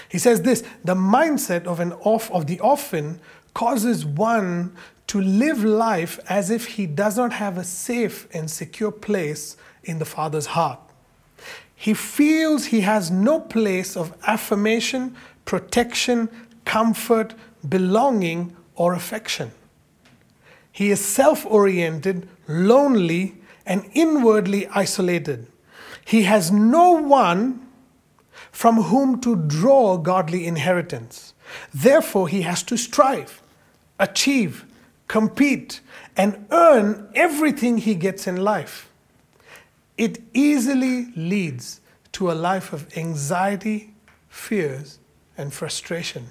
He says this: the mindset of an off of the orphan causes one to live life as if he does not have a safe and secure place in the father's heart. He feels he has no place of affirmation, protection, comfort, belonging, or affection. He is self oriented, lonely, and inwardly isolated. He has no one from whom to draw godly inheritance. Therefore, he has to strive, achieve, compete, and earn everything he gets in life. It easily leads to a life of anxiety, fears, and frustration.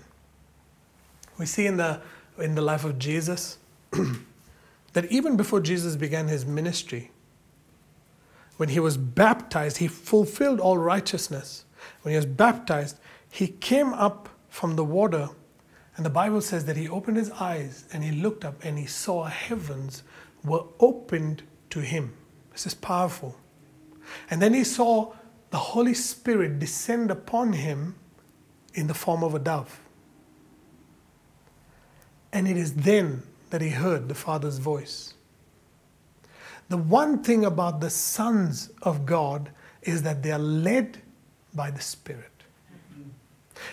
We see in the, in the life of Jesus *clears throat* that even before Jesus began his ministry, when he was baptized, he fulfilled all righteousness. When he was baptized, he came up from the water, and the Bible says that he opened his eyes and he looked up and he saw heavens were opened to him. This is powerful. And then he saw the Holy Spirit descend upon him in the form of a dove. And it is then that he heard the Father's voice. The one thing about the sons of God is that they are led by the Spirit.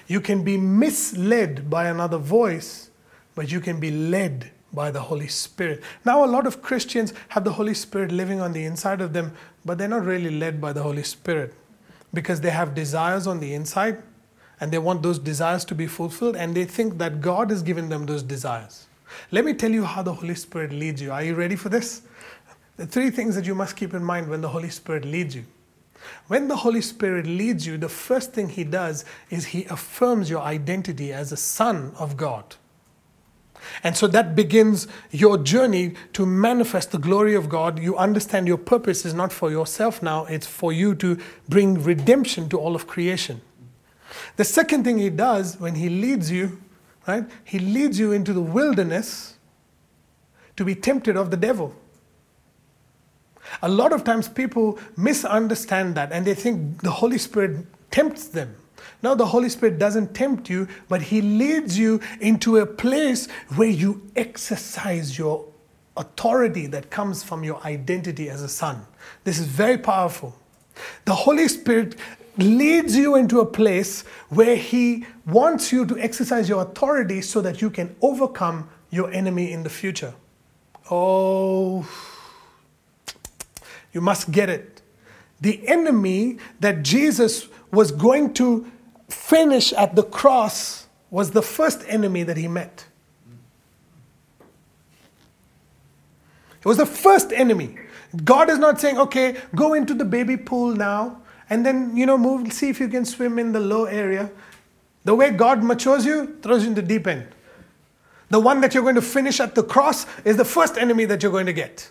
You can be misled by another voice, but you can be led by the Holy Spirit. Now, a lot of Christians have the Holy Spirit living on the inside of them, but they're not really led by the Holy Spirit because they have desires on the inside and they want those desires to be fulfilled and they think that God has given them those desires. Let me tell you how the Holy Spirit leads you. Are you ready for this? The three things that you must keep in mind when the Holy Spirit leads you. When the Holy Spirit leads you, the first thing He does is He affirms your identity as a son of God. And so that begins your journey to manifest the glory of God. You understand your purpose is not for yourself now, it's for you to bring redemption to all of creation. The second thing he does when he leads you, right? He leads you into the wilderness to be tempted of the devil. A lot of times people misunderstand that and they think the Holy Spirit tempts them. No, the Holy Spirit doesn't tempt you, but He leads you into a place where you exercise your authority that comes from your identity as a son. This is very powerful. The Holy Spirit leads you into a place where He wants you to exercise your authority so that you can overcome your enemy in the future. Oh, you must get it. The enemy that Jesus was going to finish at the cross was the first enemy that he met. It was the first enemy. God is not saying, okay, go into the baby pool now and then, you know, move, see if you can swim in the low area. The way God matures you, throws you in the deep end. The one that you're going to finish at the cross is the first enemy that you're going to get.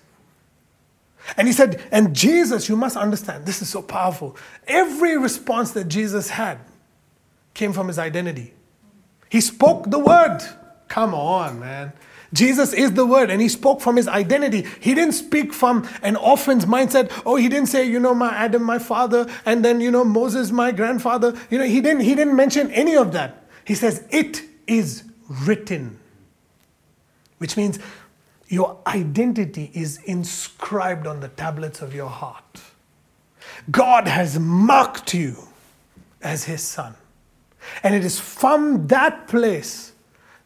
And he said, and Jesus, you must understand, this is so powerful. Every response that Jesus had came from his identity. He spoke the word. Come on, man. Jesus is the Word, and he spoke from his identity. He didn't speak from an orphan's mindset. Oh, he didn't say, you know, my Adam, my father, and then, you know, Moses, my grandfather. You know, he didn't, he didn't mention any of that. He says, it is written, which means your identity is inscribed on the tablets of your heart. God has marked you as his son. And it is from that place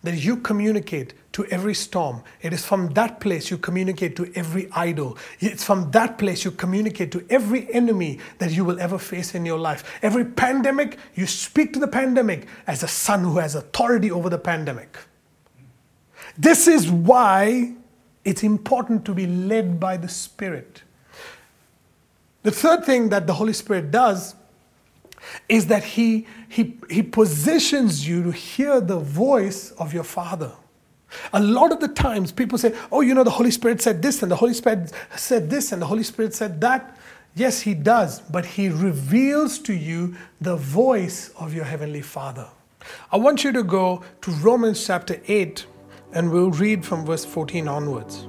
that you communicate to every storm. It is from that place you communicate to every idol. It's from that place you communicate to every enemy that you will ever face in your life. Every pandemic, you speak to the pandemic as a son who has authority over the pandemic. This is why it's important to be led by the Spirit. The third thing that the Holy Spirit does is that he, he, he positions you to hear the voice of your Father. A lot of the times people say, oh, you know, the Holy Spirit said this, and the Holy Spirit said this, and the Holy Spirit said that. Yes, He does, but He reveals to you the voice of your Heavenly Father. I want you to go to Romans chapter 8, and we'll read from verse 14 onwards.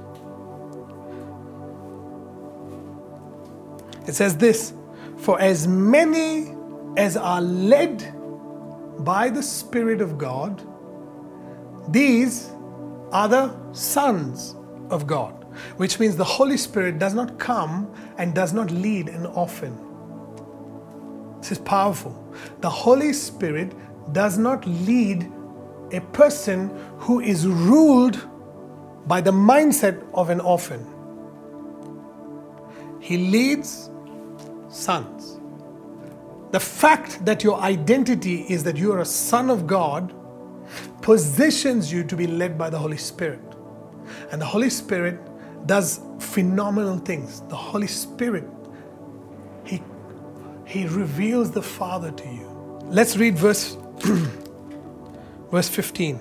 It says this For as many as are led by the Spirit of God, these are the sons of God, which means the Holy Spirit does not come and does not lead an orphan. This is powerful. The Holy Spirit does not lead a person who is ruled by the mindset of an orphan. He leads sons. The fact that your identity is that you are a son of God positions you to be led by the Holy Spirit. And the Holy Spirit does phenomenal things. The Holy Spirit, He, he reveals the Father to you. Let's read verse, *clears throat* verse 15.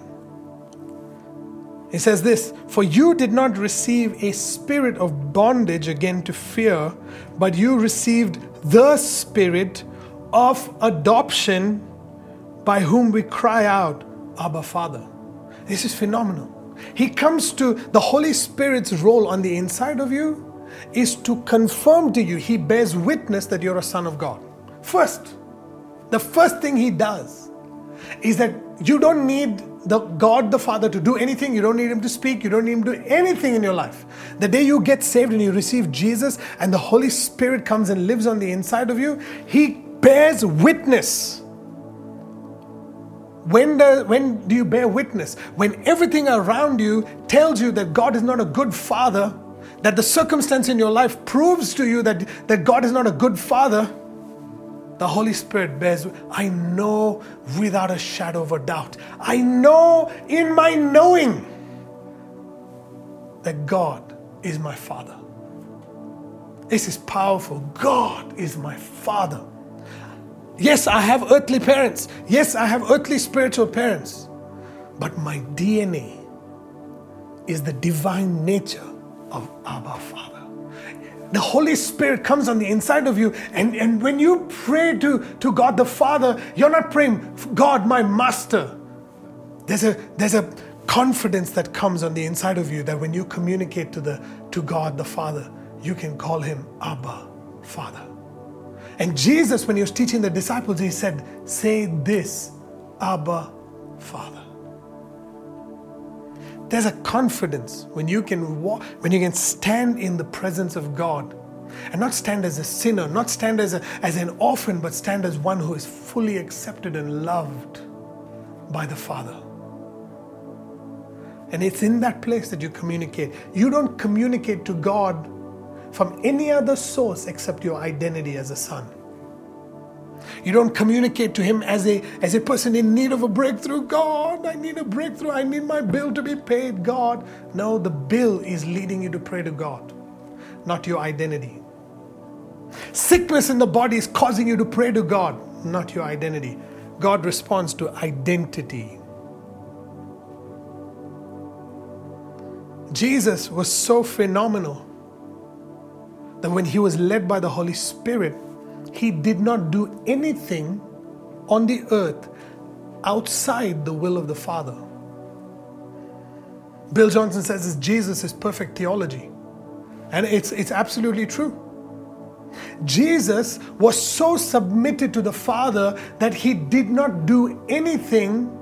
He says this For you did not receive a spirit of bondage again to fear, but you received the spirit of adoption by whom we cry out, Abba Father. This is phenomenal. He comes to the Holy Spirit's role on the inside of you is to confirm to you, He bears witness that you're a son of God. First, the first thing He does is that you don't need the God the Father to do anything. You don't need Him to speak. You don't need Him to do anything in your life. The day you get saved and you receive Jesus and the Holy Spirit comes and lives on the inside of you, He bears witness. When, do, when do you bear witness? When everything around you tells you that God is not a good father, that the circumstance in your life proves to you that, that God is not a good father, the Holy Spirit bears. I know without a shadow of a doubt. I know in my knowing that God is my Father. This is powerful. God is my Father. Yes, I have earthly parents. Yes, I have earthly spiritual parents. But my DNA is the divine nature of Abba Father. The Holy Spirit comes on the inside of you, and, and when you pray to, to God the Father, you're not praying, God, my master. There's a, there's a confidence that comes on the inside of you that when you communicate to, the, to God the Father, you can call him Abba, Father. And Jesus, when he was teaching the disciples, he said, Say this, Abba, Father. There's a confidence when you can walk, when you can stand in the presence of God and not stand as a sinner, not stand as, a, as an orphan, but stand as one who is fully accepted and loved by the Father. And it's in that place that you communicate. You don't communicate to God from any other source except your identity as a son. You don't communicate to him as a, as a person in need of a breakthrough. God, I need a breakthrough. I need my bill to be paid. God. No, the bill is leading you to pray to God, not your identity. Sickness in the body is causing you to pray to God, not your identity. God responds to identity. Jesus was so phenomenal that when he was led by the Holy Spirit, he did not do anything on the earth outside the will of the Father. Bill Johnson says this Jesus is perfect theology. And it's, it's absolutely true. Jesus was so submitted to the Father that he did not do anything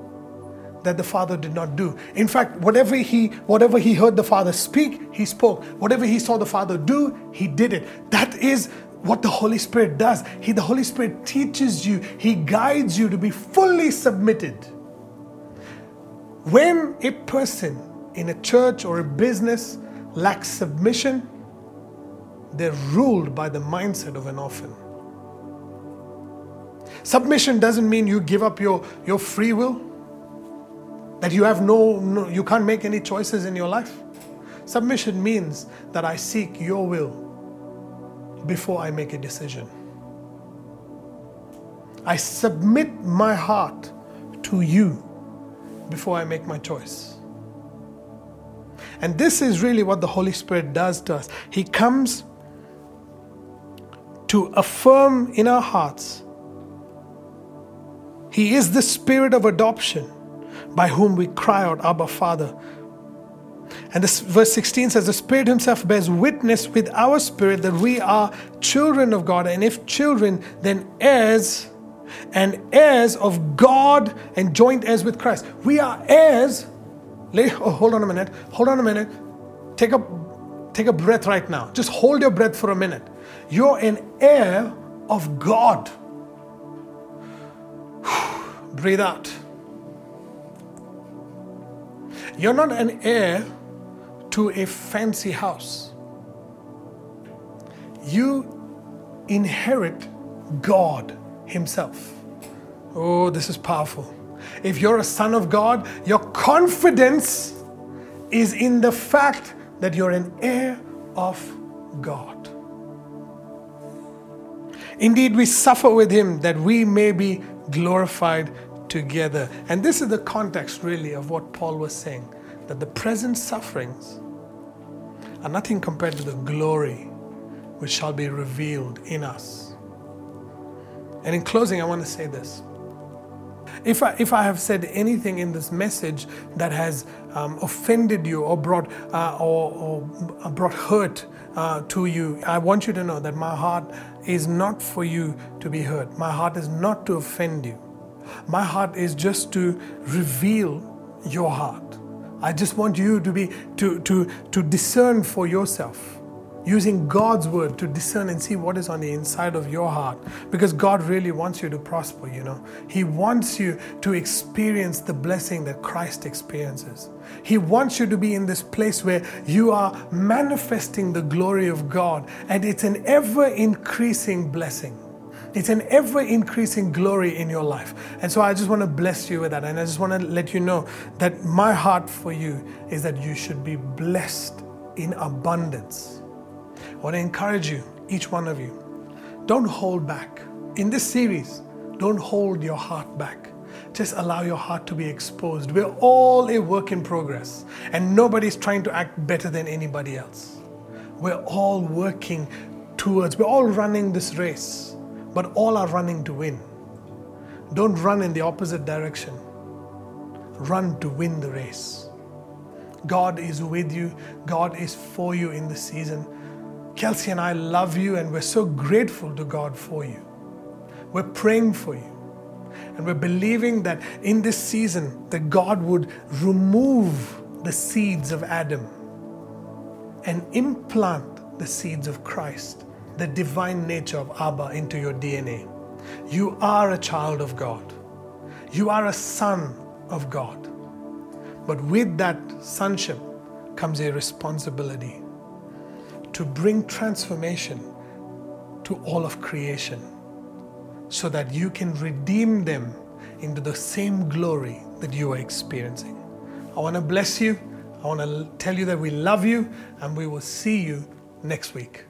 that the Father did not do. In fact, whatever he whatever he heard the Father speak, he spoke. Whatever he saw the Father do, he did it. That is what the Holy Spirit does. He the Holy Spirit teaches you, he guides you to be fully submitted. When a person in a church or a business lacks submission, they're ruled by the mindset of an orphan. Submission doesn't mean you give up your, your free will, that you have no, no, you can't make any choices in your life. Submission means that I seek your will before I make a decision. I submit my heart to you before I make my choice. And this is really what the Holy Spirit does to us. He comes to affirm in our hearts. He is the spirit of adoption by whom we cry out, Abba, Father. And this verse 16 says, The Spirit Himself bears witness with our spirit that we are children of God, and if children, then heirs, and heirs of God, and joint heirs with Christ. We are heirs. Oh, hold on a minute. Hold on a minute. Take a take a breath right now. Just hold your breath for a minute. You're an heir of God. *sighs* Breathe out. You're not an heir to a fancy house. You inherit God Himself. Oh, this is powerful. If you're a son of God, your confidence is in the fact that you're an heir of God. Indeed, we suffer with him that we may be glorified together. And this is the context, really, of what Paul was saying that the present sufferings are nothing compared to the glory which shall be revealed in us. And in closing, I want to say this. If I, if I have said anything in this message that has um, offended you or brought, uh, or, or, brought hurt uh, to you, I want you to know that my heart is not for you to be hurt. My heart is not to offend you. My heart is just to reveal your heart. I just want you to be to to to discern for yourself using God's word to discern and see what is on the inside of your heart. Because God really wants you to prosper, you know. He wants you to experience the blessing that Christ experiences. He wants you to be in this place where you are manifesting the glory of God, and it's an ever increasing blessing. It's an ever increasing glory in your life. And so I just want to bless you with that. And I just want to let you know that my heart for you is that you should be blessed in abundance I want to encourage you, each one of you, don't hold back. In this series, don't hold your heart back. Just allow your heart to be exposed. We're all a work in progress, and nobody's trying to act better than anybody else. We're all working towards, we're all running this race, but all are running to win. Don't run in the opposite direction, run to win the race. God is with you, God is for you in this season. Kelsey and I love you and we're so grateful to God for you. We're praying for you. And we're believing that in this season that God would remove the seeds of Adam and implant the seeds of Christ, the divine nature of Abba into your DNA. You are a child of God. You are a son of God. But with that sonship comes a responsibility to bring transformation to all of creation so that you can redeem them into the same glory that you are experiencing. I want to bless you. I want to tell you that we love you and we will see you next week.